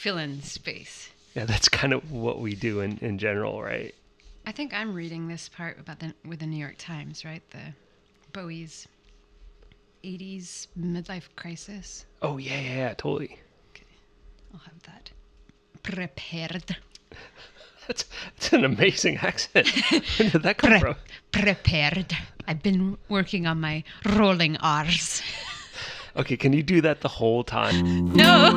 fill in space. Yeah, that's kind of what we do in, in general, right? I think I'm reading this part about the with the New York Times, right? The Bowie's 80s midlife crisis. Oh yeah, yeah, yeah totally. I'll have that prepared. That's, that's an amazing accent. Where did that come Pre- from? prepared. I've been working on my rolling R's. Okay, can you do that the whole time? No.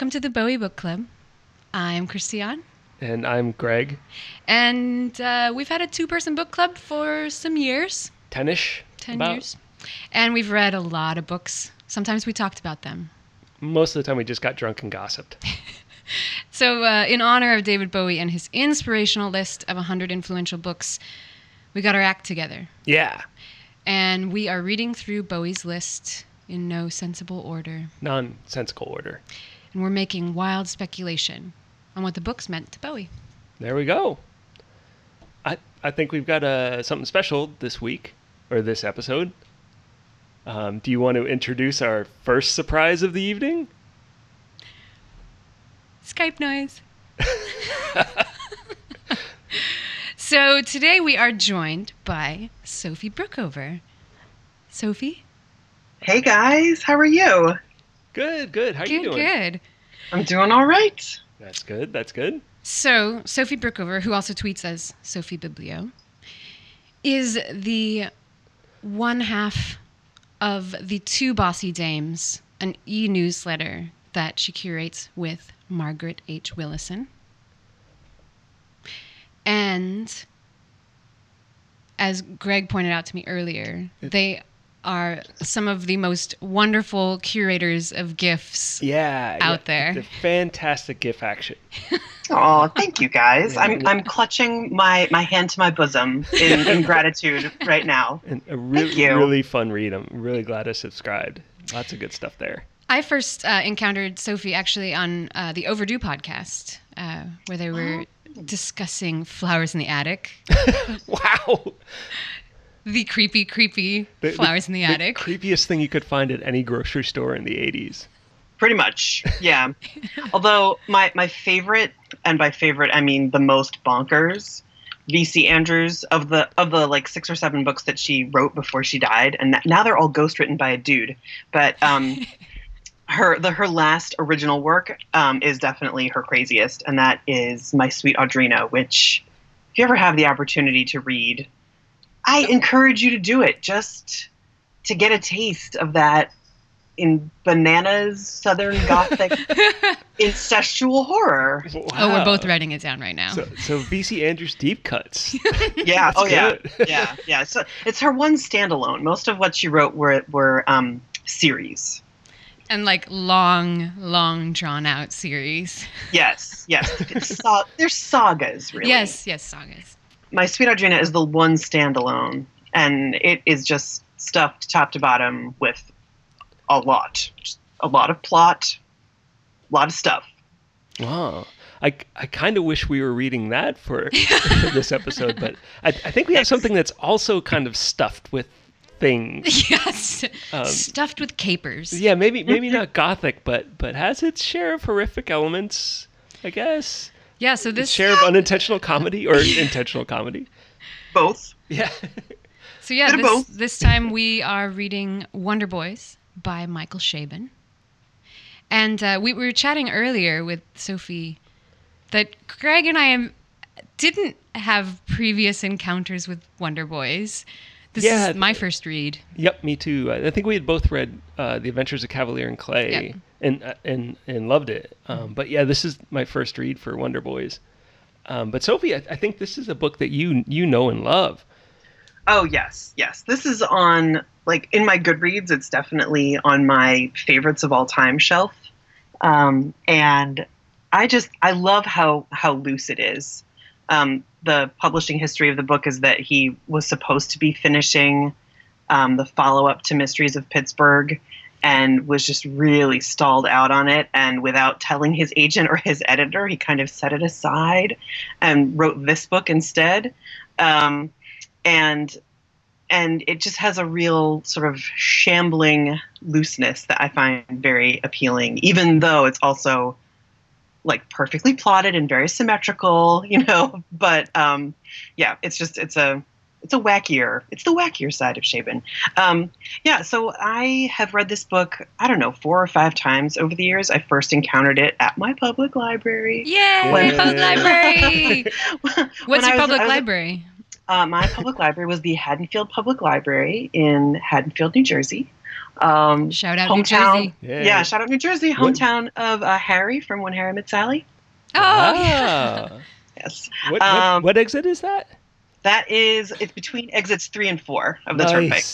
Welcome to the Bowie Book Club. I'm Christiane, And I'm Greg. and uh, we've had a two-person book club for some years, Tenish. ten about. years, and we've read a lot of books. Sometimes we talked about them. Most of the time, we just got drunk and gossiped. So, uh, in honor of David Bowie and his inspirational list of 100 influential books, we got our act together. Yeah, And we are reading through Bowie's list in no sensible order. nonsensical order. And we're making wild speculation on what the books meant to Bowie. There we go. I I think we've got uh, something special this week or this episode. Um, do you want to introduce our first surprise of the evening? Skype noise. so, today we are joined by Sophie Brookover. Sophie? Hey guys, how are you? Good, good. How are you doing? good. I'm doing all right. That's good. That's good. So, Sophie Brookover, who also tweets as Sophie Biblio, is the one half of the Two Bossy Dames, an e newsletter that she curates with Margaret H. Willison. And as Greg pointed out to me earlier, they are some of the most wonderful curators of gifts. Yeah. Out yeah, there. The fantastic gift action. Oh, thank you guys. Yeah, I'm yeah. I'm clutching my my hand to my bosom in, in gratitude right now. And a really, you. really fun read. I'm really glad I subscribed. Lots of good stuff there. I first uh, encountered Sophie actually on uh, the Overdue podcast, uh, where they were discussing flowers in the attic. Wow. The creepy, creepy The- flowers in the attic. creepiest thing you could find at any grocery store in the 80s. Pretty much, yeah. Although my my favorite, and by favorite I mean the most bonkers, V.C. Andrews of the of the like six or seven books that she wrote before she died, and that, now they're all ghostwritten by a dude. But um, her the her last original work um, is definitely her craziest, and that is My Sweet Audrina, which if you ever have the opportunity to read, I encourage you to do it just to get a taste of that in bananas southern gothic incestual horror. Oh, we're both writing it down right now. So, so VC Andrews deep cuts. Yeah, oh yeah, good. yeah, yeah. So it's her one standalone. Most of what she wrote were were um, series. and like long, long drawn out series. Yes, yes. It's sa- they're sagas, really. Yes, yes, sagas. My Sweet Audrina is the one standalone, and it is just stuffed top to bottom with a lot, Just a lot of plot, a lot of stuff. Wow. I, I kind of wish we were reading that for this episode, but I, I think we have something that's also kind of stuffed with things. Yes. Um, Stuffed with capers. Yeah, maybe maybe not gothic, but but has its share of horrific elements, I guess. Yeah, so this share of unintentional comedy or intentional comedy. Both. Yeah. So yeah, this, both. this time we are reading Wonder Boys by Michael Chabon. And uh, we, we were chatting earlier with Sophie that Greg and I am, didn't have previous encounters with Wonder Boys. This Yeah, is my first read. Yep, me too. I I think we had both read uh, The Adventures of Cavalier and Clay Yep. and uh, and and loved it. Um, but yeah, this is my first read for Wonder Boys. Um, but Sophie, I, I think this is a book that you you know and love. Oh yes, yes. This is on like in my Goodreads. It's definitely on my favorites of all time shelf, um, and I just I love how how loose it is. Um, the publishing history of the book is that he was supposed to be finishing um, the follow up to Mysteries of Pittsburgh, and was just really stalled out on it. And without telling his agent or his editor, he kind of set it aside and wrote this book instead. Um, and and it just has a real sort of shambling looseness that I find very appealing, even though it's also like perfectly plotted and very symmetrical, you know. But um, yeah, it's just it's a it's a wackier it's the wackier side of Chabon. Um, yeah, so I have read this book I don't know four or five times over the years. I first encountered it at my public library. Yay! When- public library. What's your was- public was- library? Uh, my public library was the Haddonfield Public Library in Haddonfield, New Jersey. Um, Shout out New hometown. Jersey. Yeah. Yeah. shout out New Jersey, What- hometown of uh, Harry from When Harry Met Sally. Oh, Ah. Yes, What, what, Um, what exit is that? that is it's between exits three and four of the turnpike.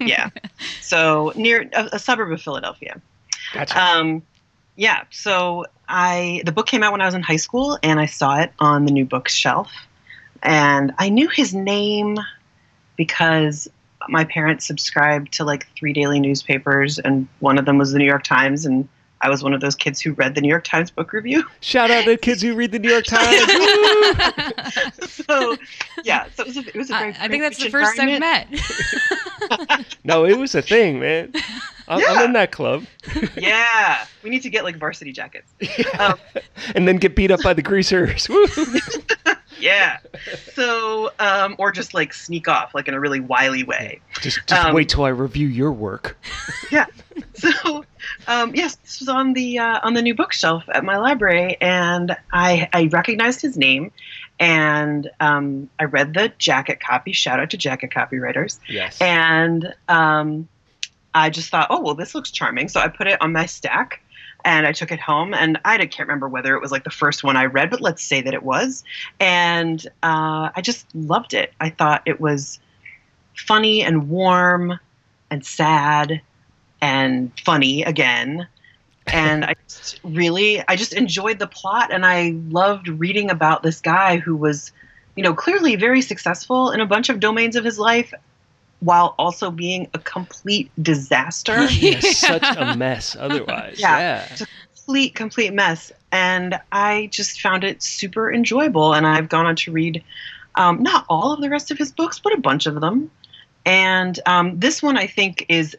Yeah, so near a, a suburb of Philadelphia. Gotcha. Um, yeah, so I the book came out when I was in high school, and I saw it on the new bookshelf, and I knew his name because my parents subscribed to like three daily newspapers, and one of them was the New York Times, and I was one of those kids who read the New York Times book review. Shout out to kids who read the New York Times. So yeah, so it was a, it was a very I, I think that's the rich first I've met. no, it was a thing, man. I'm, I'm in that club. Yeah, we need to get like varsity jackets. Um, and then get beat up by the greasers. Yeah. So, um, or just like sneak off, like in a really wily way. Just, just Um, wait till I review your work. Yeah. So, um, yes, this was on the uh, on the new bookshelf at my library, and I I recognized his name, and um, I read the jacket copy. Shout out to jacket copywriters, Yes. and um, I just thought, oh well, this looks charming. So I put it on my stack. And I took it home, and I can't remember whether it was like the first one I read, but let's say that it was. And uh, I just loved it. I thought it was funny and warm and sad and funny again. And I just really, I just enjoyed the plot, and I loved reading about this guy who was, you know, clearly very successful in a bunch of domains of his life, while also being a complete disaster, Yeah, such a mess otherwise. Yeah. Yeah. complete, complete mess. And I just found it super enjoyable. And I've gone on to read um, not all of the rest of his books, but a bunch of them. And um, this one, I think, is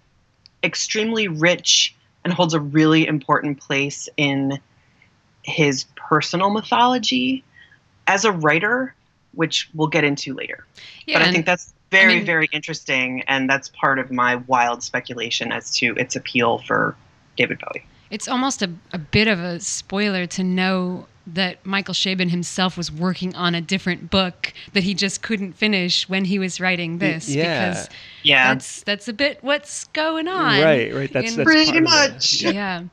extremely rich and holds a really important place in his personal mythology as a writer, which we'll get into later. Yeah, but I think that's very, mean- very interesting. And that's part of my wild speculation as to its appeal for David Bowie. it's almost a, a bit of a spoiler to know that Michael Chabon himself was working on a different book that he just couldn't finish when he was writing this yeah. because Yeah. that's that's a bit what's going on. Right, right. That's, in- that's Pretty part the- much. yeah. yeah.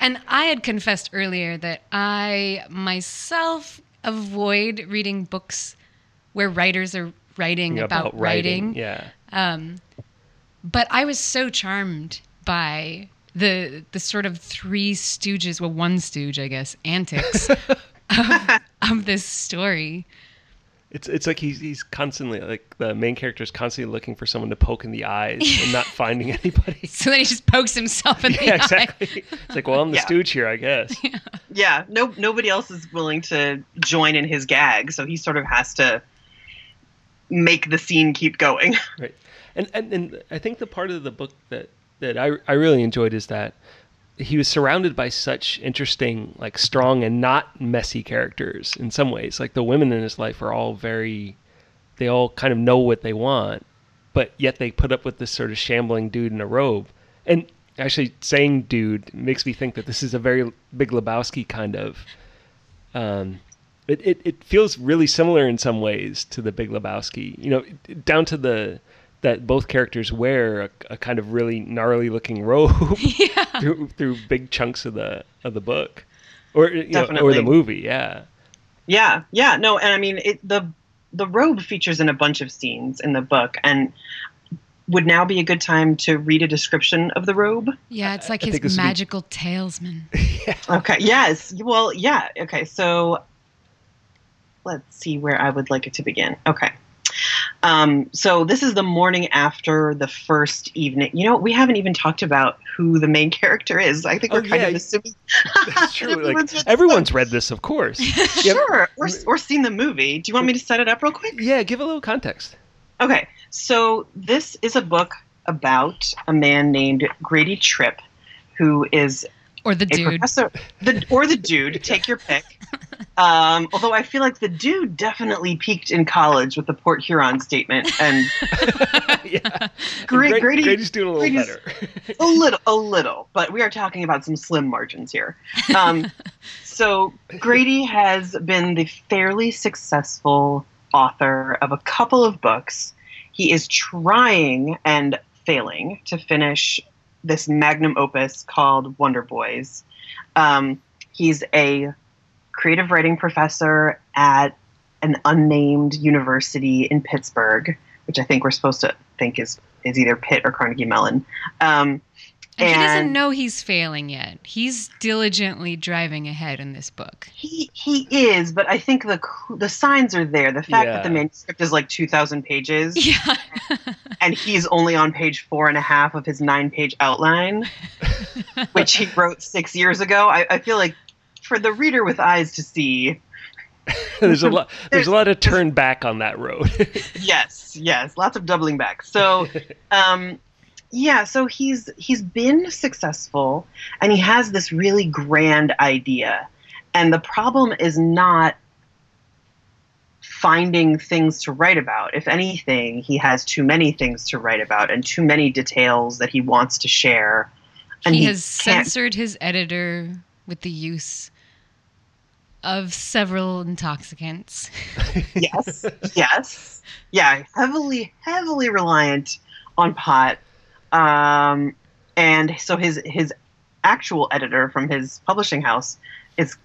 And I had confessed earlier that I myself avoid reading books where writers are writing about, writing. Yeah. Um, but I was so charmed by the the sort of three stooges, well, one stooge, I guess, antics of, of this story. It's it's like he's he's constantly like the main character is constantly looking for someone to poke in the eyes and not finding anybody. So then he just pokes himself in the yeah, eye. exactly. It's like, well, I'm the Yeah. stooge here, I guess. Yeah. yeah, no, nobody else is willing to join in his gag, so he sort of has to make the scene keep going. Right. And, and and I think the part of the book that that I I really enjoyed is that he was surrounded by such interesting, like strong and not messy characters in some ways. Like the women in his life are all very they all kind of know what they want, but yet they put up with this sort of shambling dude in a robe. And actually saying dude makes me think that this is a very big Lebowski kind of um, it, it, it feels really similar in some ways to the Big Lebowski. You know, down to the that both characters wear a, a kind of really gnarly looking robe yeah. through through big chunks of the of the book, or you know, or the movie. Yeah, yeah, yeah, no, and I mean it, the the robe features in a bunch of scenes in the book, and would now be a good time to read a description of the robe. Yeah, it's like I think this his would be- magical talisman. Okay. Yes. Well, yeah. Okay. So let's see where I would like it to begin. Okay. Um, so this is the morning after the first evening. You know, we haven't even talked about who the main character is. I think Oh, we're kind yeah. of assuming. That's true. Like, Everyone's read everyone's read this, of course. Sure, or, or seen the movie. Do you want me to set it up real quick? yeah, give a little context. Okay, so this is a book about a man named Grady Tripp, who is Or the dude. professor, the or the dude. Take your pick. Um, although I feel like the dude definitely peaked in college with the Port Huron statement, and yeah. Gra- Gra- Grady Grady's doing a little Grady's- better. a little, a little, but we are talking about some slim margins here. Um, so Grady has been the fairly successful author of a couple of books. He is trying and failing to finish this magnum opus called Wonder Boys. Um, he's a creative writing professor at an unnamed university in Pittsburgh, which I think we're supposed to think is is either Pitt or Carnegie Mellon. Um, And he doesn't know he's failing yet. He's diligently driving ahead in this book. He he is, but I think the the signs are there. The fact that the manuscript is like two thousand pages, Yeah. and he's only on page four and a half of his nine page outline, which he wrote six years ago. I, I feel like for the reader with eyes to see, there's a lot. There's a lot of turn back on that road. yes, yes, lots of doubling back. So, um, yeah, so he's he's been successful, and he has this really grand idea, and the problem is not finding things to write about. If anything, he has too many things to write about and too many details that he wants to share. And he, he has censored his editor with the use of several intoxicants. yes, yes, yeah, heavily, heavily reliant on pot. Um, and so his his actual editor from his publishing house is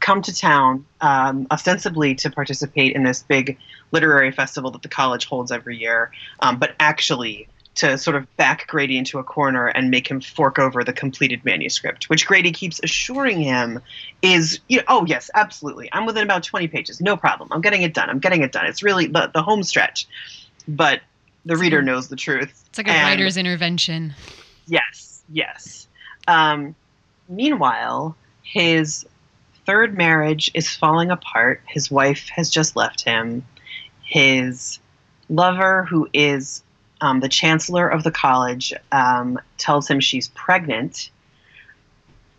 come to town um, ostensibly to participate in this big literary festival that the college holds every year, um, but actually to sort of back Grady into a corner and make him fork over the completed manuscript, which Grady keeps assuring him is, you know, oh yes, absolutely, I'm within about 20 pages, no problem, I'm getting it done, I'm getting it done. It's really the, the home stretch, but the reader knows the truth. It's like a And- writer's intervention. Yes, yes. Um, meanwhile, his third marriage is falling apart. His wife has just left him. His lover, who is um, the chancellor of the college, um, tells him she's pregnant,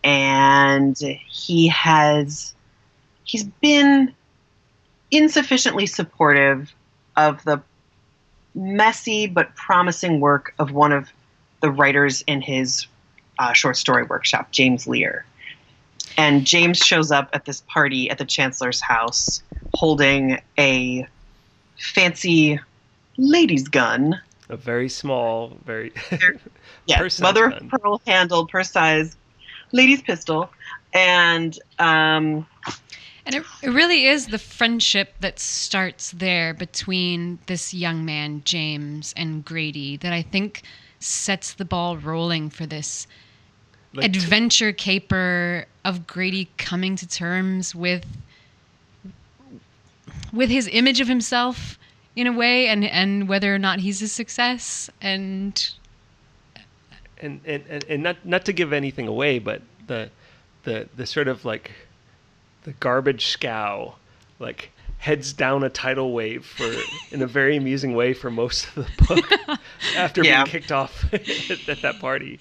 and he has he's been insufficiently supportive of the messy but promising work of one of the writers in his uh, short story workshop, James Lear. And James shows up at this party at the chancellor's house holding a fancy lady's gun. A very small, very Yes, mother gun. of pearl handled, purse size, lady's pistol. And um, And it, it really is the friendship that starts there between this young man, James, and Grady, that I think sets the ball rolling for this like, adventure caper of Grady coming to terms with with his image of himself in a way and and whether or not he's a success and and, and, and, and not not to give anything away, but the the the sort of like the garbage scow like heads down a tidal wave for in a very amusing way for most of the book after Yeah. being kicked off at, at that party.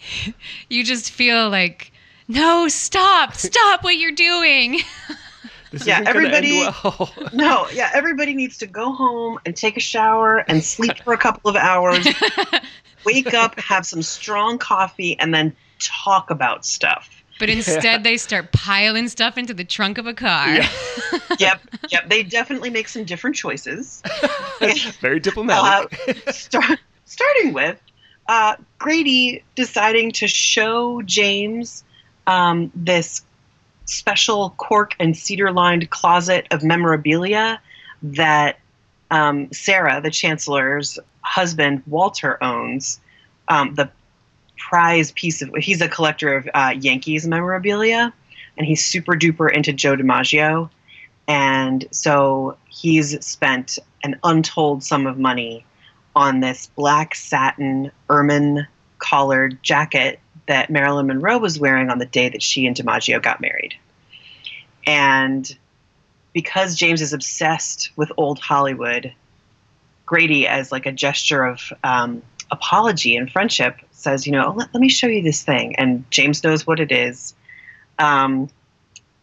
you just feel like no stop stop what you're doing This Yeah, isn't gonna end everybody- well. no, yeah, everybody needs to go home and take a shower and sleep for a couple of hours, wake up, have some strong coffee, and then talk about stuff. but instead they start piling stuff into the trunk of a car Yeah. Yep, yep, they definitely make some different choices. very diplomatic. Uh, start, starting with uh, Grady deciding to show James um, this special cork and cedar lined closet of memorabilia that um, Sarah, the chancellor's husband, Walter, owns. Um, the prize piece of he's a collector of uh, Yankees memorabilia, and he's super duper into Joe DiMaggio. And so he's spent an untold sum of money on this black satin ermine collared jacket that Marilyn Monroe was wearing on the day that she and DiMaggio got married. And because James is obsessed with old Hollywood, Grady, as like a gesture of um, apology and friendship, says, "You know, let, let, me show you this thing." And James knows what it is. Um,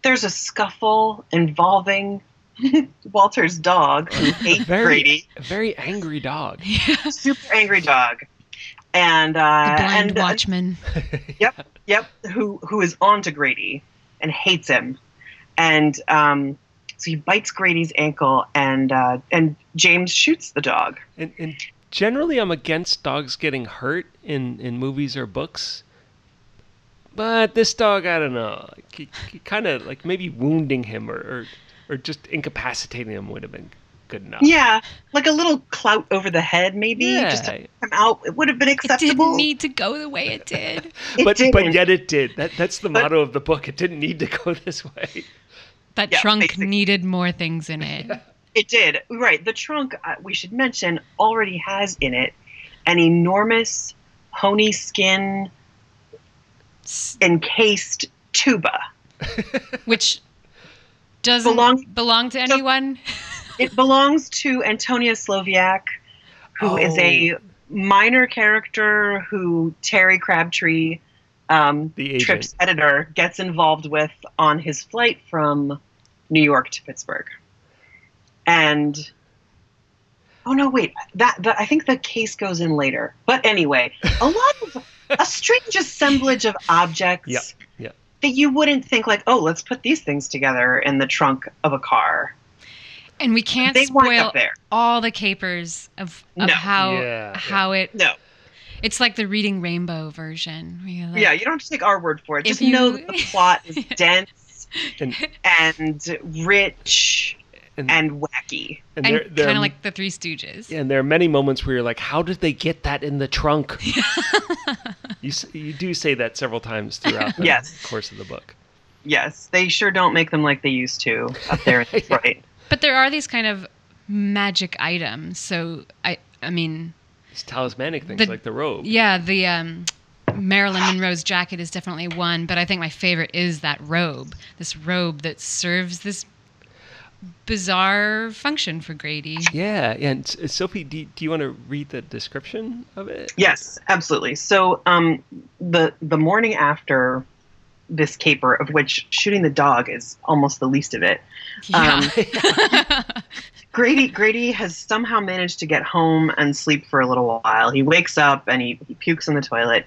there's a scuffle involving Walter's dog who hates very, Grady. A very angry dog. Super angry dog. And uh, the blind and, uh, watchman. yep, yep. Who who is on to Grady and hates him, and um, so he bites Grady's ankle, and uh, and James shoots the dog. And, and generally, I'm against dogs getting hurt in in movies or books. But this dog, I don't know. Like, he, he kind of like maybe wounding him or, or or just incapacitating him would have been good enough. Yeah, like a little clout over the head, maybe Yeah. just to come out. It would have been acceptable. It didn't need to go the way it did. It but didn't. but yet it did. That that's the But- motto of the book. It didn't need to go this way. That Yeah, trunk basically. needed more things in it. It did. Right. The trunk, uh, we should mention, already has in it an enormous pony skin encased tuba. Which doesn't Belong- belong to anyone. It belongs to Antonia Sloviak, who is a minor character who Terry Crabtree, um, The. Tripp's editor, gets involved with on his flight from New York to Pittsburgh. And oh no, wait, that, that I think the case goes in later. But anyway, a lot of a strange assemblage of objects Yep, yep. that you wouldn't think like, oh, let's put these things together in the trunk of a car. And we can't they spoil up there. all the capers of, of No. how Yeah, yeah. how it No. it's like the reading rainbow version. where like, yeah, you don't have to take our word for it. If Just know that the plot is dense And and rich and, and wacky. and, and there, there kind of like the Three Stooges. and there are many moments where you're like, how did they get that in the trunk? you you do say that several times throughout the Yes. course of the book. Yes, they sure don't make them like they used to up there in Detroit. But there are these kind of magic items. So I I mean, These talismanic things The- like the robe. yeah, the um, Marilyn Monroe's jacket is definitely one, but I think my favorite is that robe. This robe that serves this bizarre function for Grady. Yeah, yeah. And S- Sophie, do, do you want to read the description of it? Yes, absolutely. So um, the the morning after this caper, of which shooting the dog is almost the least of it, Yeah. Um, Grady Grady has somehow managed to get home and sleep for a little while. He wakes up and he, he pukes in the toilet.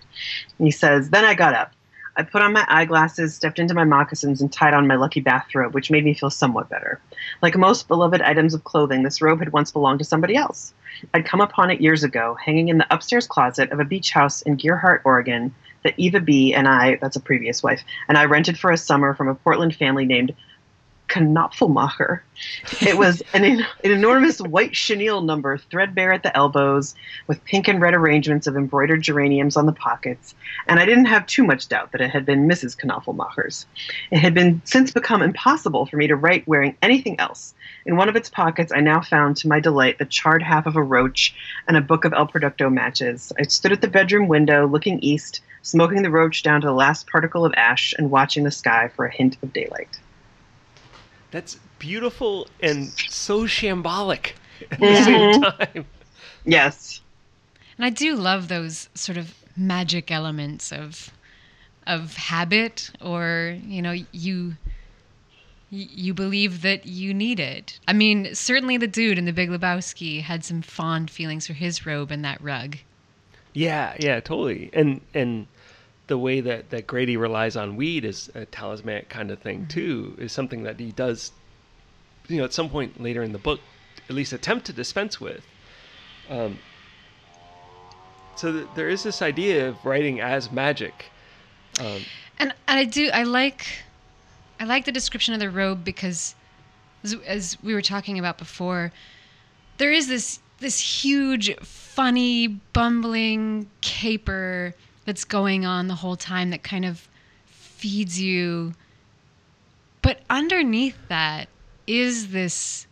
And he says, Then I got up. I put on my eyeglasses, stepped into my moccasins, and tied on my lucky bathrobe, which made me feel somewhat better. Like most beloved items of clothing, this robe had once belonged to somebody else. I'd come upon it years ago, hanging in the upstairs closet of a beach house in Gearhart, Oregon, that Eva B. and I, that's a previous wife, and I rented for a summer from a Portland family named Knopfelmacher. It was an, an enormous white chenille number, threadbare at the elbows, with pink and red arrangements of embroidered geraniums on the pockets, and I didn't have too much doubt that it had been Mrs. Knopfelmacher's. It had been since become impossible for me to write wearing anything else. In one of its pockets, I now found, to my delight, the charred half of a roach and a book of El Producto matches. I stood at the bedroom window, looking east, smoking the roach down to the last particle of ash, and watching the sky for a hint of daylight. That's beautiful and so shambolic at the same mm-hmm. time. Yes. And I do love those sort of magic elements of of habit or, you know, you you believe that you need it. I mean, certainly the dude in the Big Lebowski had some fond feelings for his robe and that rug. Yeah, yeah, totally. And and the way that, that Grady relies on weed is a talismanic kind of thing too is something that he does you know, at some point later in the book at least attempt to dispense with. Um, so th- there is this idea of writing as magic. Um, And, and I do I like I like the description of the robe because as, as we were talking about before, there is this this huge funny bumbling caper that's going on the whole time that kind of feeds you. But underneath that is this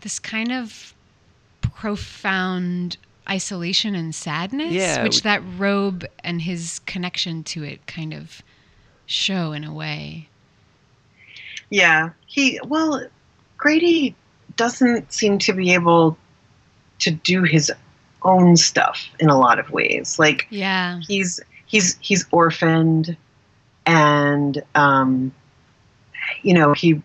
this kind of profound isolation and sadness, Yeah, which we- that robe and his connection to it kind of show in a way. Yeah, he well, Grady doesn't seem to be able to do his own stuff in a lot of ways. Like Yeah. he's he's he's orphaned, and um, you know he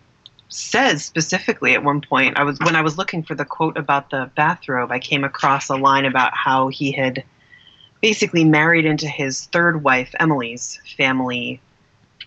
says specifically at one point. I was when I was looking for the quote about the bathrobe, I came across a line about how he had basically married into his third wife Emily's family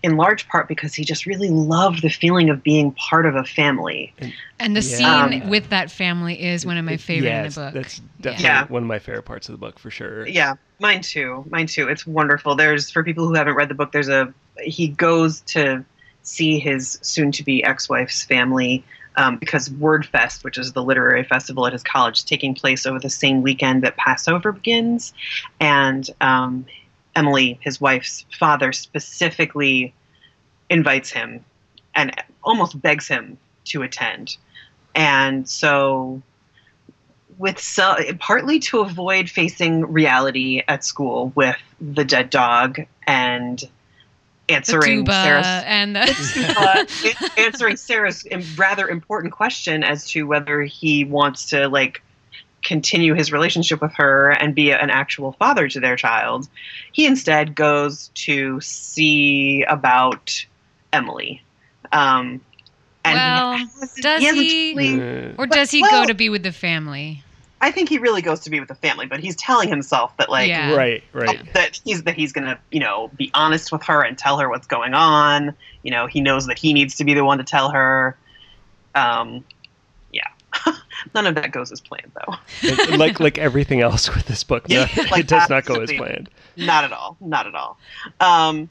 in large part because he just really loved the feeling of being part of a family. And the Yeah. scene Um, with that family is one of my favorite in Yes, the book. That's definitely Yeah. one of my favorite parts of the book for sure. Yeah, mine too. Mine too. It's wonderful. There's for people who haven't read the book. There's a he goes to see his soon-to-be ex-wife's family um, because Wordfest, which is the literary festival at his college, is taking place over the same weekend that Passover begins, and um, Emily, his wife's father, specifically invites him and almost begs him to attend, and so with so, partly to avoid facing reality at school with the dead dog and answering Sarah's and the answering Sarah's rather important question as to whether he wants to like continue his relationship with her and be an actual father to their child. He instead goes to see about Emily. Um, and Well, hasn't- does hasn't he- really- or does he Well- go to be with the family? I think he really goes to be with the family, but he's telling himself that like Yeah. right, right. that he's that he's gonna you know be honest with her and tell her what's going on. You know he knows that he needs to be the one to tell her. Um, yeah, none of that goes as planned though. Like like everything else with this book, no, Like, it does not go as planned. Not at all. Not at all. Um,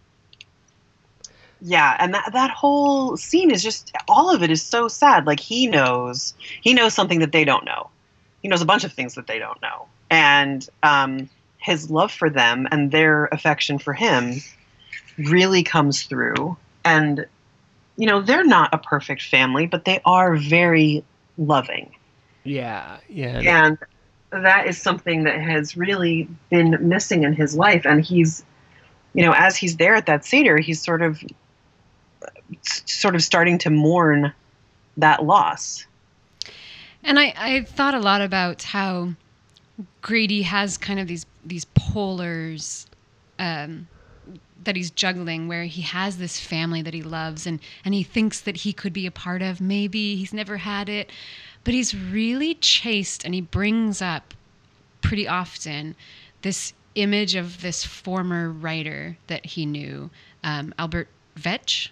yeah, and that that whole scene is just all of it is so sad. Like he knows he knows something that they don't know. He knows a bunch of things that they don't know, and um, his love for them and their affection for him really comes through. And you know they're not a perfect family, but they are very loving Yeah, yeah. and that is something that has really been missing in his life and he's you know as he's there at that seder he's sort of sort of starting to mourn that loss And I, I thought a lot about how Grady has kind of these these polars um, that he's juggling, where he has this family that he loves and and he thinks that he could be a part of. Maybe he's never had it, but he's really chased, and he brings up pretty often this image of this former writer that he knew, um, Albert Vetch.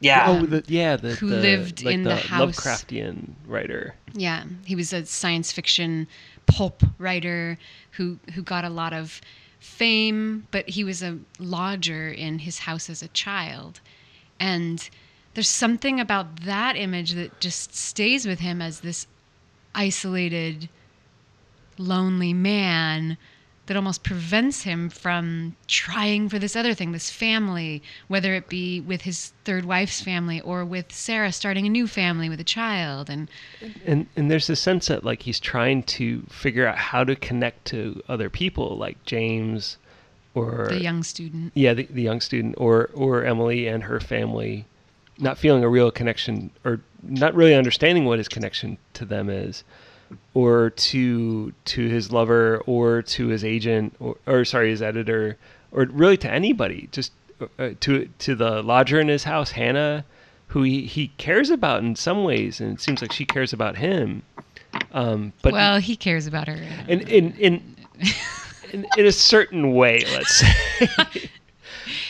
yeah oh, the, yeah, the, who the- lived like in the, the house. Lovecraftian writer. Yeah, he was a science fiction pulp writer who who got a lot of fame, but he was a lodger in his house as a child. And there's something about that image that just stays with him as this isolated lonely man that almost prevents him from trying for this other thing, this family, whether it be with his third wife's family or with Sarah starting a new family with a child. And and and there's this sense that like he's trying to figure out how to connect to other people like James or the young student. yeah the, the young student or or Emily and her family not feeling a real connection or not really understanding what his connection to them is or to to his lover or to his agent or, or sorry his editor or really to anybody just uh, to to the lodger in his house Hannah who he, he cares about in some ways and it seems like she cares about him um but well, he cares about her. in in in in, in a certain way let's say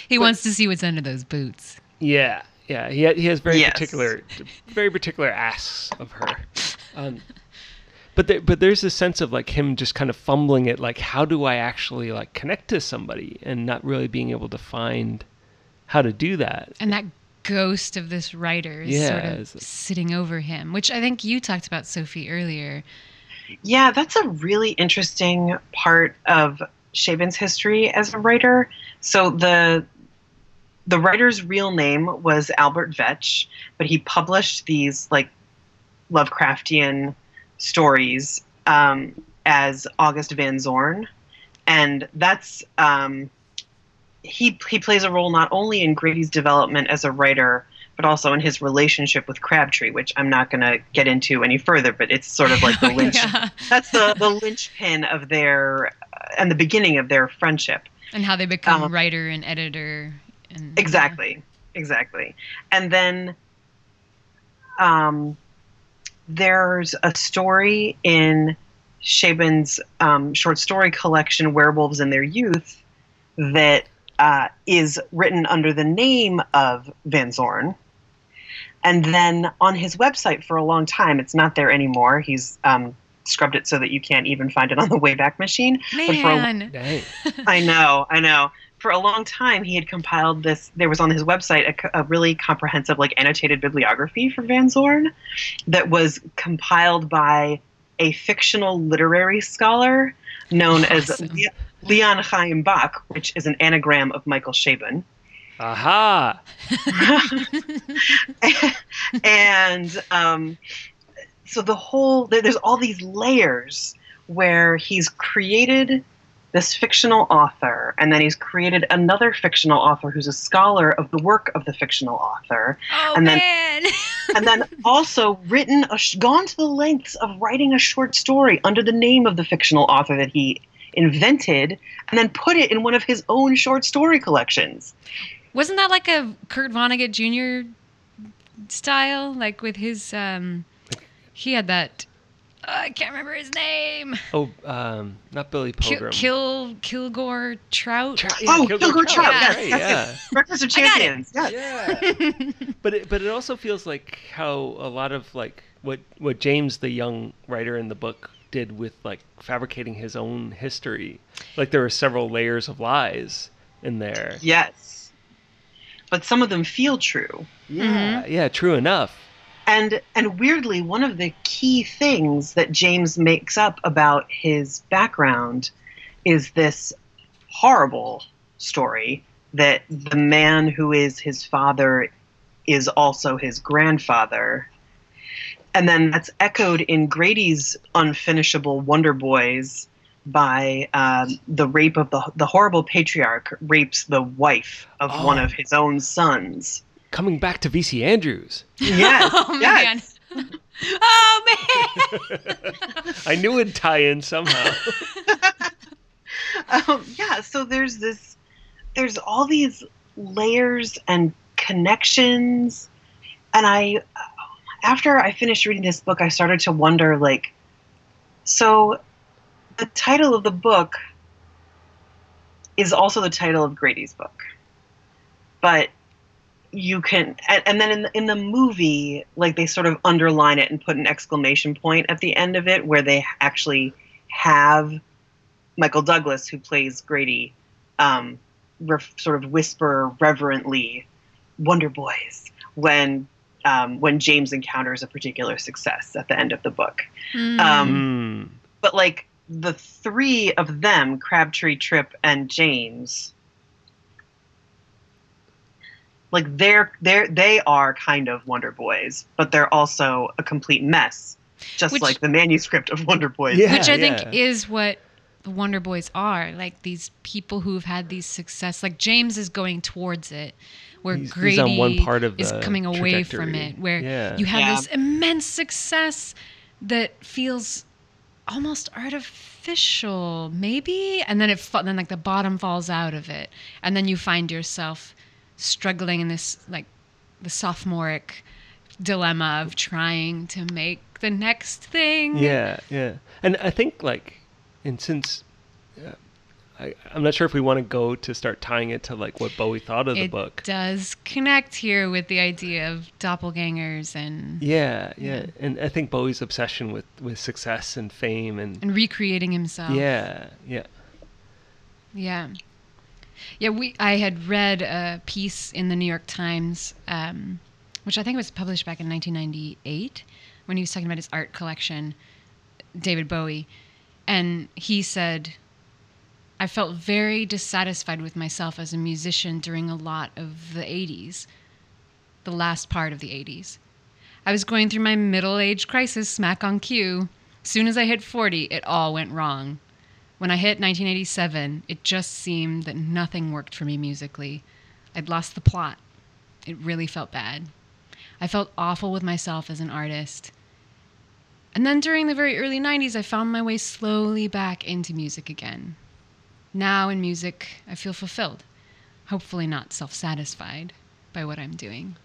he wants to see what's under those boots. Yeah, yeah. He he has very Yes. particular, very particular asks of her. Um, but there, but there's a sense of like him just kind of fumbling it, like how do I actually like connect to somebody, and not really being able to find how to do that. And that ghost of this writer is Yeah, sort of it's- sitting over him, which I think you talked about, Sophie, earlier. yeah that's a really interesting part of Chabon's history as a writer so the the writer's real name was Albert Vetch, but he published these like Lovecraftian stories um, as August Van Zorn, and that's um, he he plays a role not only in Grady's development as a writer, but also in his relationship with Crabtree, which I'm not going to get into any further. But it's sort of like the lynch. yeah. That's the the linchpin of their uh, and the beginning of their friendship. And how they become Um, writer and editor. And Exactly, exactly. And then um, there's a story in Chabon's um, short story collection, Werewolves in Their Youth, that uh, is written under the name of Van Zorn. And then on his website for a long time, it's not there anymore. He's um, scrubbed it so that you can't even find it on the Wayback Machine. A- Man. Dang. I know, I know. For a long time, he had compiled this. There was on his website a, a really comprehensive, like annotated bibliography for Van Zorn, that was compiled by a fictional literary scholar known as Awesome. Le- Leon Chaim Bach, which is an anagram of Michael Chabon. Aha. and um, so the whole there, there's all these layers where he's created this fictional author and then he's created another fictional author who's a scholar of the work of the fictional author Oh, And then- man. and then also written a sh- gone to the lengths of writing a short story under the name of the fictional author that he invented and then put it in one of his own short story collections Wasn't that like a Kurt Vonnegut Jr. style? Like with his, um, he had that. I can't remember his name. Oh, um, not Billy Kill, Pilgrim. Kill Kilgore Trout. Trout, Oh, Kilgore Kilgore Trout, Trout, yes, right, yes, yeah. breakfast of I got it. champions yes. Yeah. but it, but it also feels like how a lot of like what what James the young writer in the book did with like fabricating his own history. Like there were several layers of lies in there. Yes. But some of them feel true. Yeah, yeah, true enough. And and weirdly, one of the key things that James makes up about his background is this horrible story that the man who is his father is also his grandfather. And then that's echoed in Grady's unfinishable Wonder Boys by um, the rape of the the horrible patriarch rapes the wife of Oh. one of his own sons. Coming back to VC Andrews. Yes, oh yes. man. oh man. I knew it'd tie in somehow. um, yeah so there's this there's all these layers and connections and i after i finished reading this book i started to wonder like so the title of the book is also the title of grady's book but you can and, and then in the, in the movie like they sort of underline it and put an exclamation point at the end of it where they actually have Michael Douglas, who plays Grady, um, ref, sort of whisper reverently, "Wonder Boys," when um, when James encounters a particular success at the end of the book. Mm. Um, Hmm. But like the three of them, Crabtree, Tripp and James, like they're they're they are kind of Wonder Boys, but they're also a complete mess, just Which- like the manuscript of Wonder Boys. Yeah. Which I think is what the Wonder Boys are. Like these people who've had these success. Like James is going towards it, where He's- he's Grady on one part of is the coming away from it. Where Yeah. you have Yeah. this immense success that feels almost artificial, maybe, and then it fa- then like the bottom falls out of it, and then you find yourself struggling in this like the sophomoric dilemma of trying to make the next thing. Yeah, yeah. And I think like, and since uh, I, I'm not sure if we want to go to start tying it to like what Bowie thought of the book. it does connect here with the idea of doppelgangers and Yeah, yeah. And I think Bowie's obsession with with success and fame and and recreating himself. yeah, yeah. Yeah. Yeah, we I had read a piece in the New York Times, um, which I think was published back in 1998, when he was talking about his art collection, David Bowie, and he said, "I felt very dissatisfied with myself as a musician during a lot of the 80s, the last part of the 80s. I was going through my middle age crisis smack on cue." Soon as I hit 40, it all went wrong. When I hit 1987, it just seemed that nothing worked for me musically. I'd lost the plot. It really felt bad. I felt awful with myself as an artist. And then during the very early 90s, I found my way slowly back into music again. Now in music, I feel fulfilled, hopefully not self satisfied by what I'm doing.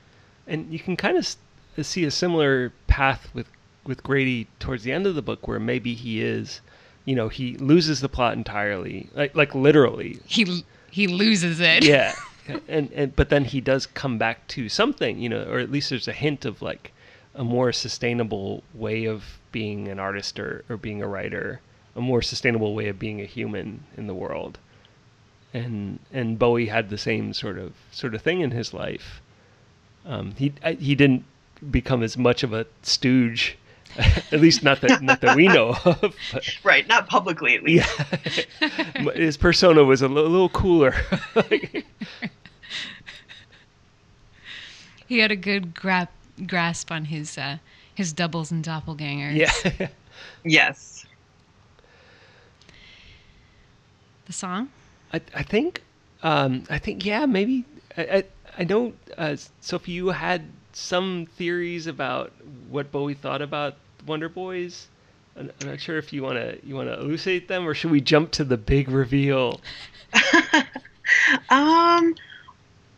And you can kind of see a similar path with, with Grady towards the end of the book where maybe he is, you know, he loses the plot entirely, like, like literally. He, he loses it. Yeah. and, and, but then he does come back to something, you know, or at least there's a hint of like a more sustainable way of being an artist or, or being a writer a more sustainable way of being a human in the world. And and Bowie had the same sort of sort of thing in his life. Um, he he didn't become as much of a stooge, at least not that not that we know of. But, right, not publicly at least. Yeah, his persona was a little, little cooler. he had a good gra- grasp on his uh, his doubles and doppelgangers. Yeah. yes. the song? I, I think, um, I think, yeah, maybe. I, I, I know, uh, Sophie, you had some theories about what Bowie thought about Wonder Boys. I'm, I'm not sure if you want to you want to elucidate them, or should we jump to the big reveal? um,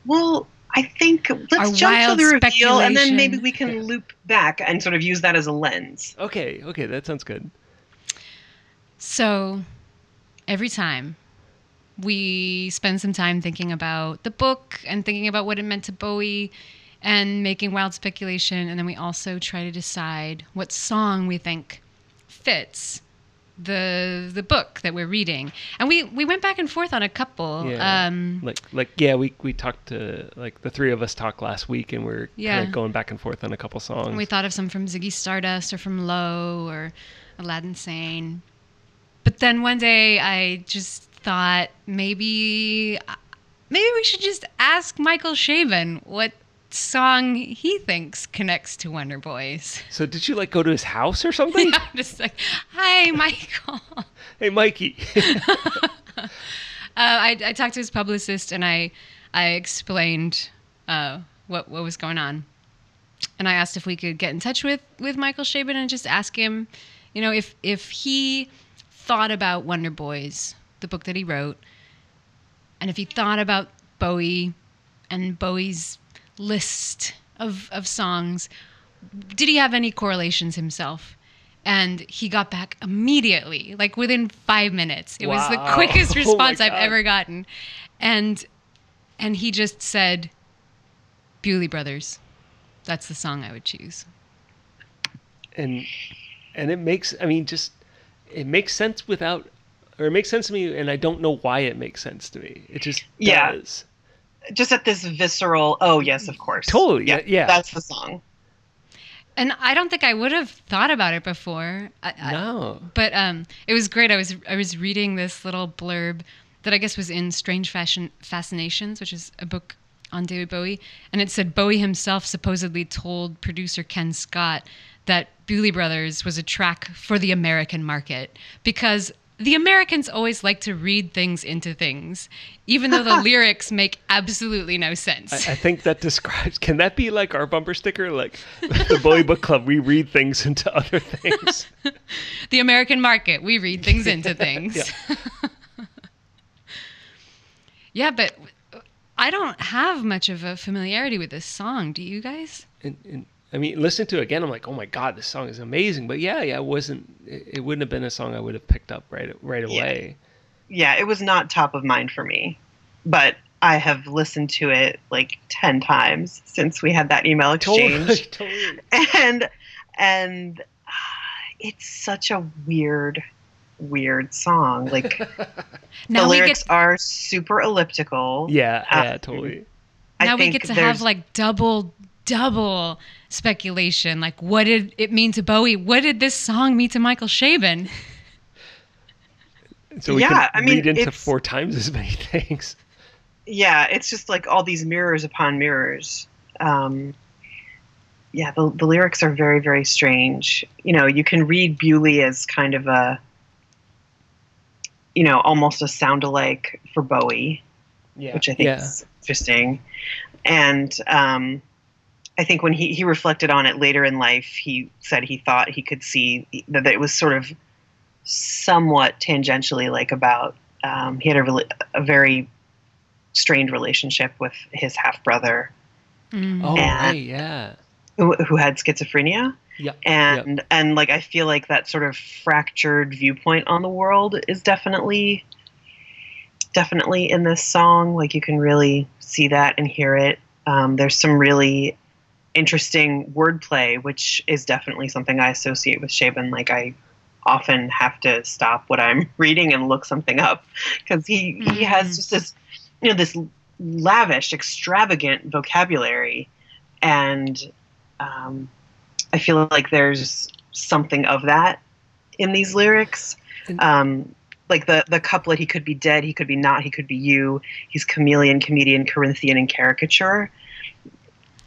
well, I think let's Our jump to the reveal, and then maybe we can loop back and sort of use that as a lens. Okay, okay, that sounds good. So, every time we spend some time thinking about the book and thinking about what it meant to Bowie and making wild speculation. And then we also try to decide what song we think fits the the book that we're reading. And we we went back and forth on a couple. Yeah. Um, like like yeah, we we talked to like the three of us talked last week, and we are yeah. kind of going back and forth on a couple songs. And we thought of some from Ziggy Stardust or from Low or Aladdin Sane. But then one day I just thought maybe maybe we should just ask Michael Chabon what song he thinks connects to Wonder Boys. So did you like go to his house or something? Yeah, just like, hi, Michael. hey, Mikey. uh, I, I talked to his publicist and I I explained uh, what what was going on, and I asked if we could get in touch with with Michael Chabon and just ask him, you know, if if he thought about Wonder Boys the book that he wrote, and if he thought about Bowie and Bowie's list of, of songs, did he have any correlations himself? And he got back immediately, like within five minutes. It wow. was the quickest oh response oh I've ever gotten. And and he just said, Bewlay Brothers. That's the song I would choose. And and it makes I mean just it makes sense without or it makes sense to me, and I don't know why it makes sense to me. It just yeah. does. Just at this visceral, oh yes, of course, totally, yeah, yeah, that's the song. And I don't think I would have thought about it before. I, no, I, but um, it was great. I was I was reading this little blurb that I guess was in Strange Fashion Fascinations, which is a book on David Bowie, and it said Bowie himself supposedly told producer Ken Scott that Bewlay Brothers was a track for the American market because the Americans always like to read things into things, even though the lyrics make absolutely no sense. I, I, think that describes. Can that be like our bumper sticker? Like the Bowie Book Club, we read things into other things. the American market, we read things into things. yeah. yeah, but I don't have much of a familiarity with this song. Do you guys? And, and I mean, listen to it again. I'm like, oh my god, this song is amazing. But yeah, yeah, it wasn't. It, wouldn't have been a song I would have picked up right right away. Yeah. yeah, it was not top of mind for me. But I have listened to it like ten times since we had that email exchange, totally, totally. and and uh, it's such a weird weird song. Like the lyrics get... are super elliptical. Yeah, um, yeah, totally. I now we get to have like double double speculation. Like, what did it mean to Bowie? What did this song mean to Michael Chabon? So we yeah, can I mean, read into four times as many things. Yeah, it's just like all these mirrors upon mirrors. Um, yeah, the, the lyrics are very, very strange. You know, you can read Bewlay as kind of a, you know, almost a sound alike for Bowie, Yeah. which I think yeah. is interesting. And um, I think when he, he reflected on it later in life, he said he thought he could see that it was sort of somewhat tangentially like about, um, he had a, rela- a very strained relationship with his half brother Mm. Oh And- right, yeah. who, who had schizophrenia. Yeah. and and like I feel like that sort of fractured viewpoint on the world is definitely definitely in this song. Like you can really see that and hear it. Um, there's some really interesting wordplay, which is definitely something I associate with Chabon. Like I often have to stop what I'm reading and look something up because he he Mhm. has just this you know this lavish, extravagant vocabulary, and um, I feel like there's something of that in these lyrics. Um, like the the couplet, he could be dead, he could be not, he could be you. He's chameleon, comedian, Corinthian, and caricature.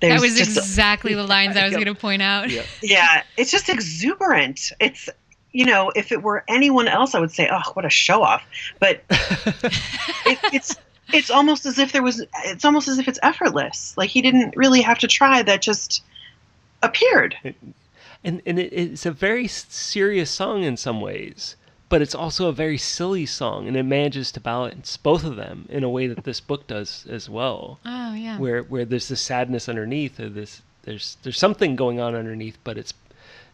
That was just- exactly the lines I was going to point out. Yeah. yeah, it's just exuberant. It's you know, if it were anyone else, I would say, oh, what a show off. But it, it's it's almost as if there was. It's almost as if it's effortless. Like he didn't really have to try. That just appeared. and and it, it's a very serious song in some ways, but it's also a very silly song, and it manages to balance both of them in a way that this book does as well. Oh, yeah. Where where there's this sadness underneath, or this there's there's something going on underneath, but it's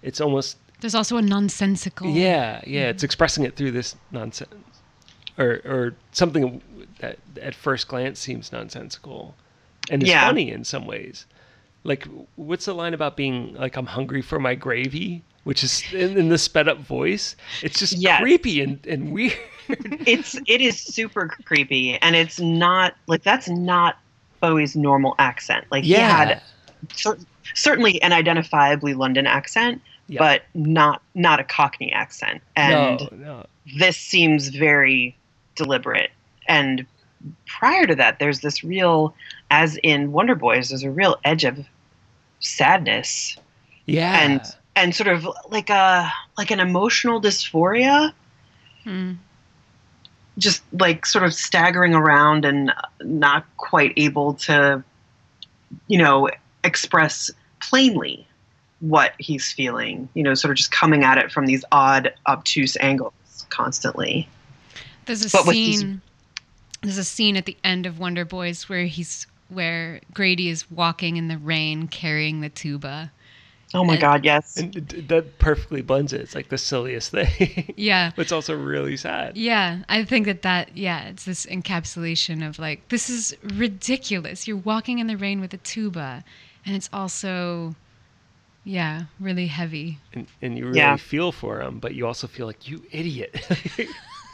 it's almost There's also a nonsensical. yeah yeah mm-hmm. it's expressing it through this nonsense, or or something that at first glance seems nonsensical, and is Yeah. funny in some ways. Like, what's the line about being like, I'm hungry for my gravy? Which is in, in the sped up voice. It's just Yes. creepy and, and weird. It's it is super creepy, and it's not like that's not Bowie's normal accent. Like he had cer- certainly an identifiably London accent, Yeah. but not not a Cockney accent. And no, no. this seems very deliberate. And prior to that, there's this real, as in Wonder Boys, there's a real edge of sadness Yeah. and and sort of like a like an emotional dysphoria, Mm. just like sort of staggering around and not quite able to, you know, express plainly what he's feeling. You know, sort of just coming at it from these odd, obtuse angles constantly. There's a But with these- scene. There's a scene at the end of Wonder Boys where he's where Grady is walking in the rain carrying the tuba. Oh my And- God, yes. and that perfectly blends it. It's like the silliest thing. Yeah. but it's also really sad. Yeah, I think that that yeah, it's this encapsulation of like this is ridiculous. You're walking in the rain with a tuba, and it's also, yeah, really heavy. And, and you really Yeah. feel for him, but you also feel like, you idiot.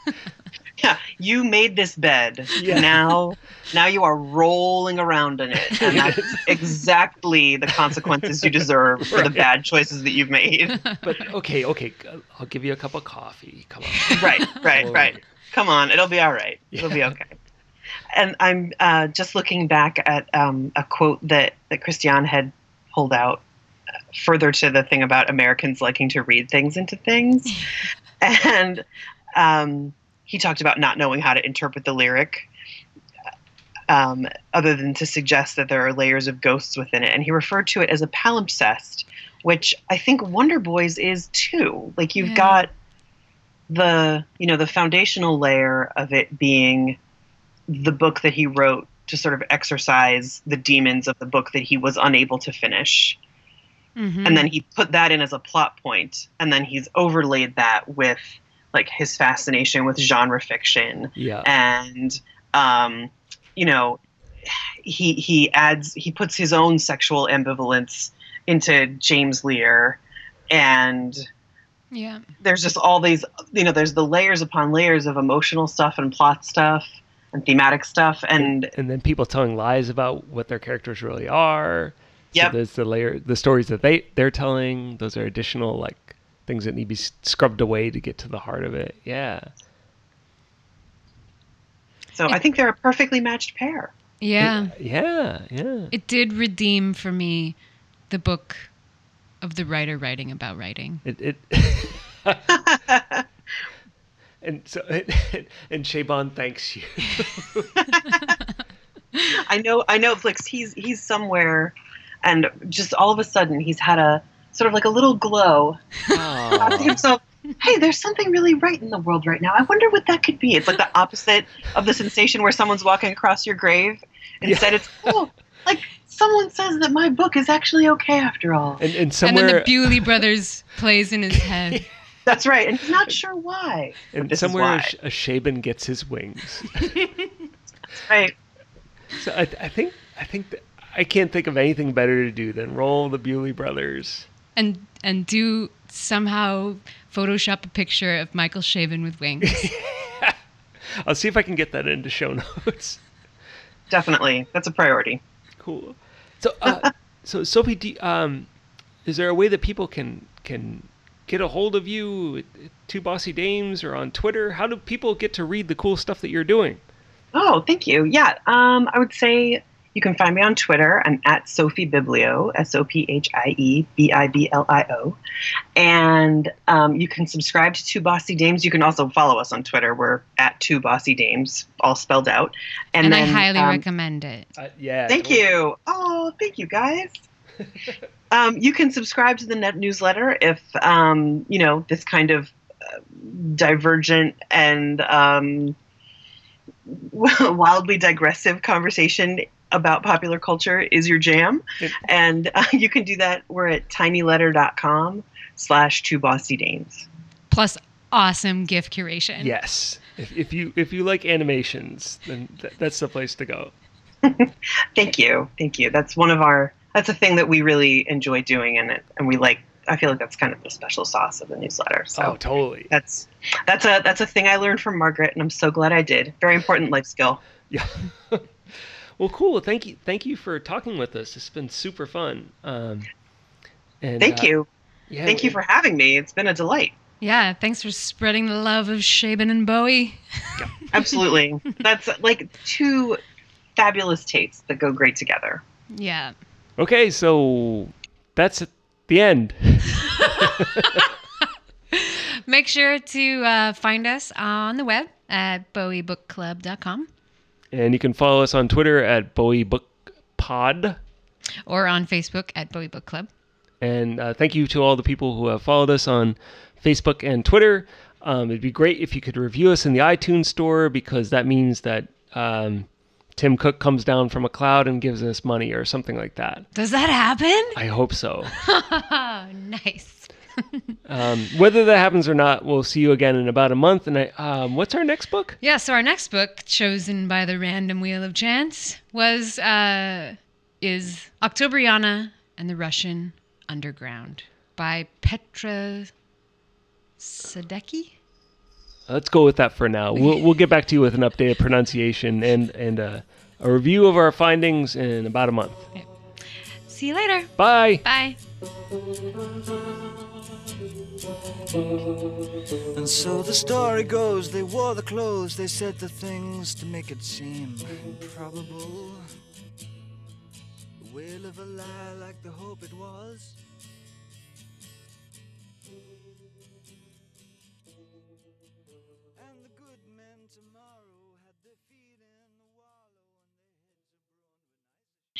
Yeah, you made this bed. Yeah. Now, now you are rolling around in it, and that's exactly the consequences you deserve for the bad choices that you've made. but okay, okay. I'll give you a cup of coffee. Come on. right, right, Oh. right. Come on, it'll be all right. It'll be okay. And I'm uh, just looking back at um, a quote that that Christian had pulled out uh, further to the thing about Americans liking to read things into things, and um, he talked about not knowing how to interpret the lyric. Um, other than to suggest that there are layers of ghosts within it, and he referred to it as a palimpsest, which I think Wonder Boys is too. Like you've Yeah. got the you know the foundational layer of it being the book that he wrote to sort of exercise the demons of the book that he was unable to finish Mhm. and then he put that in as a plot point and then he's overlaid that with like his fascination with genre fiction Yeah. and um, you know he he adds he puts his own sexual ambivalence into James Leer and yeah, there's just all these you know there's the layers upon layers of emotional stuff and plot stuff and thematic stuff and and then people telling lies about what their characters really are. So Yep. there's the layer, the stories that they they're telling. Those are additional like things that need to be scrubbed away to get to the heart of it. Yeah. so I think they're a perfectly matched pair. yeah. Yeah. Yeah. It did redeem for me the book of the writer writing about writing. It, it and so and Chabon thanks you. I know I know Flix he's he's somewhere and just all of a sudden he's had a sort of like a little glow thought to himself, hey, there's something really right in the world right now. I wonder what that could be. It's like the opposite of the sensation where someone's walking across your grave. And instead, it's oh, like someone says that my book is actually okay after all. And, and And somewhere then the Bewlay Brothers plays in his head. That's right, and he's not sure why. and this is somewhere why. a, Sh- Chabon gets his wings. right. So I, I think I think that I can't think of anything better to do than roll the Bewlay brothers. And and do somehow Photoshop a picture of Michael Chabon with wings. I'll see if I can get that into show notes. Definitely, that's a priority. cool. So, uh, so Sophie, do, um, is there a way that people can can get a hold of you at, at Two Bossy Dames or on Twitter? How do people get to read the cool stuff that you're doing? Oh, thank you. Yeah, um, I would say you can find me on Twitter. I'm at Sophie Biblio, S O P H I E B I B L I O. And um, you can subscribe to Two Bossy Dames. You can also follow us on Twitter. We're at Two Bossy Dames, all spelled out. and I then, highly um, recommend it. Uh, yeah. Thank totally. you. Oh, thank you, guys. um, you can subscribe to the net newsletter if um, you know this kind of uh, divergent and um, wildly digressive conversation about popular culture is your jam. It- and uh, you can do that. We're at tinyletter.com slash two bossy dames. Plus awesome gift curation. Yes. If, if you if you like animations, then th- that's the place to go. Thank you. Thank you. That's one of our, that's a thing that we really enjoy doing. And, it, and we like, I feel like that's kind of the special sauce of the newsletter. So Oh, totally. that's, that's a, that's a thing I learned from Margaret and I'm so glad I did. Very important life skill. Yeah. well, cool. Thank you. Thank you for talking with us. It's been super fun. Um, and Thank uh, you. Yeah. Thank you for having me. It's been a delight. Yeah, thanks for spreading the love of Chabon and Bowie. Absolutely. that's like two fabulous Tates that go great together. Yeah. Okay, so that's the end. Make sure to uh, find us on the web at bowiebookclub.com And you can follow us on Twitter at Bowie Book Pod. or on Facebook at Bowie Book Club. And uh, thank you to all the people who have followed us on Facebook and Twitter. Um, it'd be great if you could review us in the iTunes store because that means that um, Tim Cook comes down from a cloud and gives us money or something like that. Does that happen? I hope so. nice. Um, whether that happens or not, we'll see you again in about a month. And I, um, what's our next book? Yeah, so our next book, chosen by the random wheel of chance, was uh, is Octobriana and the Russian Underground by Petra Sadecki. Let's go with that for now. We'll, we'll get back to you with an updated pronunciation and and uh, a review of our findings in about a month. See you later. Bye. Bye. And so the story goes, they wore the clothes, they said the things to make it seem improbable. The will of a lie like the hope it was.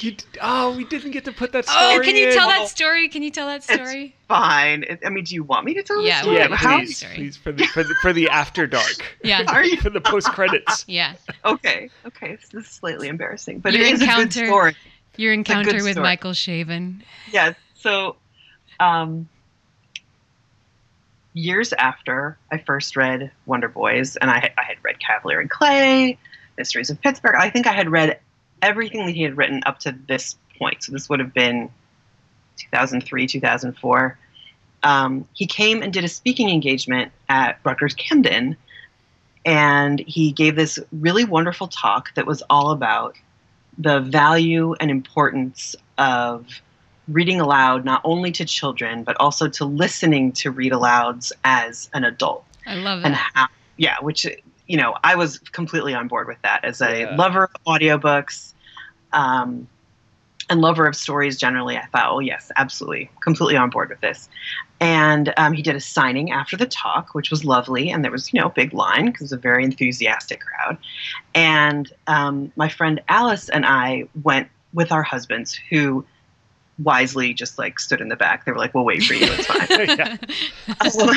You, oh, we didn't get to put that story. Oh, can you in. tell that story? Can you tell that story? Fine. It- I mean, do you want me to tell Yeah, the story? Yeah, How- please, please for the for the, for the after dark, Yeah. Are you for the post credits. Yeah. okay? Okay, this is slightly embarrassing, but Your it is a good encounter- story. Your encounter with story. Michael Chabon. Yes. So, um, years after I first read Wonder Boys, and I, I had read Kavalier and Clay, Mysteries of Pittsburgh. I think I had read everything that he had written up to this point. So this would have been 2003, 2004. Um, he came and did a speaking engagement at Rutgers Camden, and he gave this really wonderful talk that was all about the value and importance of reading aloud not only to children but also to listening to read alouds as an adult I love it. and how yeah which you know i was completely on board with that as a Yeah. lover of audiobooks um, and lover of stories generally, I thought, oh, yes, absolutely, completely on board with this. And um, he did a signing after the talk, which was lovely. And there was, you know, a big line because it was a very enthusiastic crowd. And um, my friend Alice and I went with our husbands, who wisely just like stood in the back. They were like, we'll wait for you. It's fine. Um,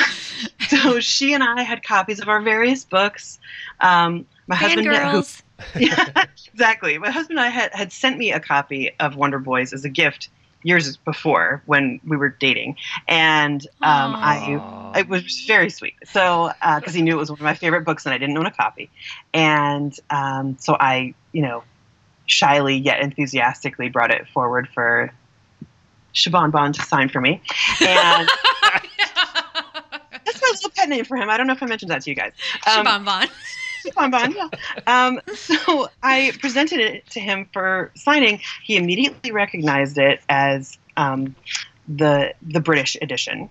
so she and I had copies of our various books. Um, my husband, who, yeah, exactly. My husband and I had, had sent me a copy of Wonder Boys as a gift years before when we were dating, and um, I it was very sweet. So because he knew it was one of my favorite books and I didn't own a copy, and um, so I, you know, shyly yet enthusiastically brought it forward for Chabon Bond to sign for me, and that's my little pet name for him. I don't know if I mentioned that to you guys. Um, Chabon Bon. bonbon, yeah. Um, so I presented it to him for signing. He immediately recognized it as um, the the British edition,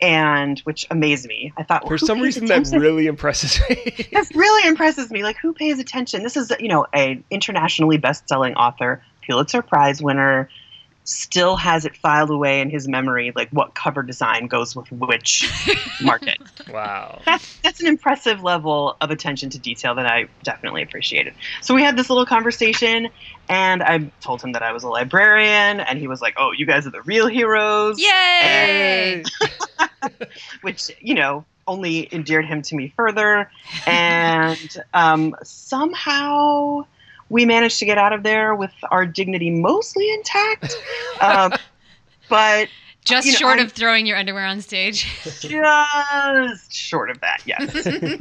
and which amazed me. I thought For some pays reason, that really impresses me. That really impresses me. Like, who pays attention? This is, you know, a internationally best-selling author, Pulitzer Prize winner, still has it filed away in his memory, like what cover design goes with which market. wow. That's that's an impressive level of attention to detail that I definitely appreciated. So we had this little conversation, and I told him that I was a librarian, and he was like, "Oh, you guys are the real heroes," Yay! which you know only endeared him to me further. And um, somehow we managed to get out of there with our dignity mostly intact. Um, but Just you know, short I'm- of throwing your underwear on stage. just short of that, yes.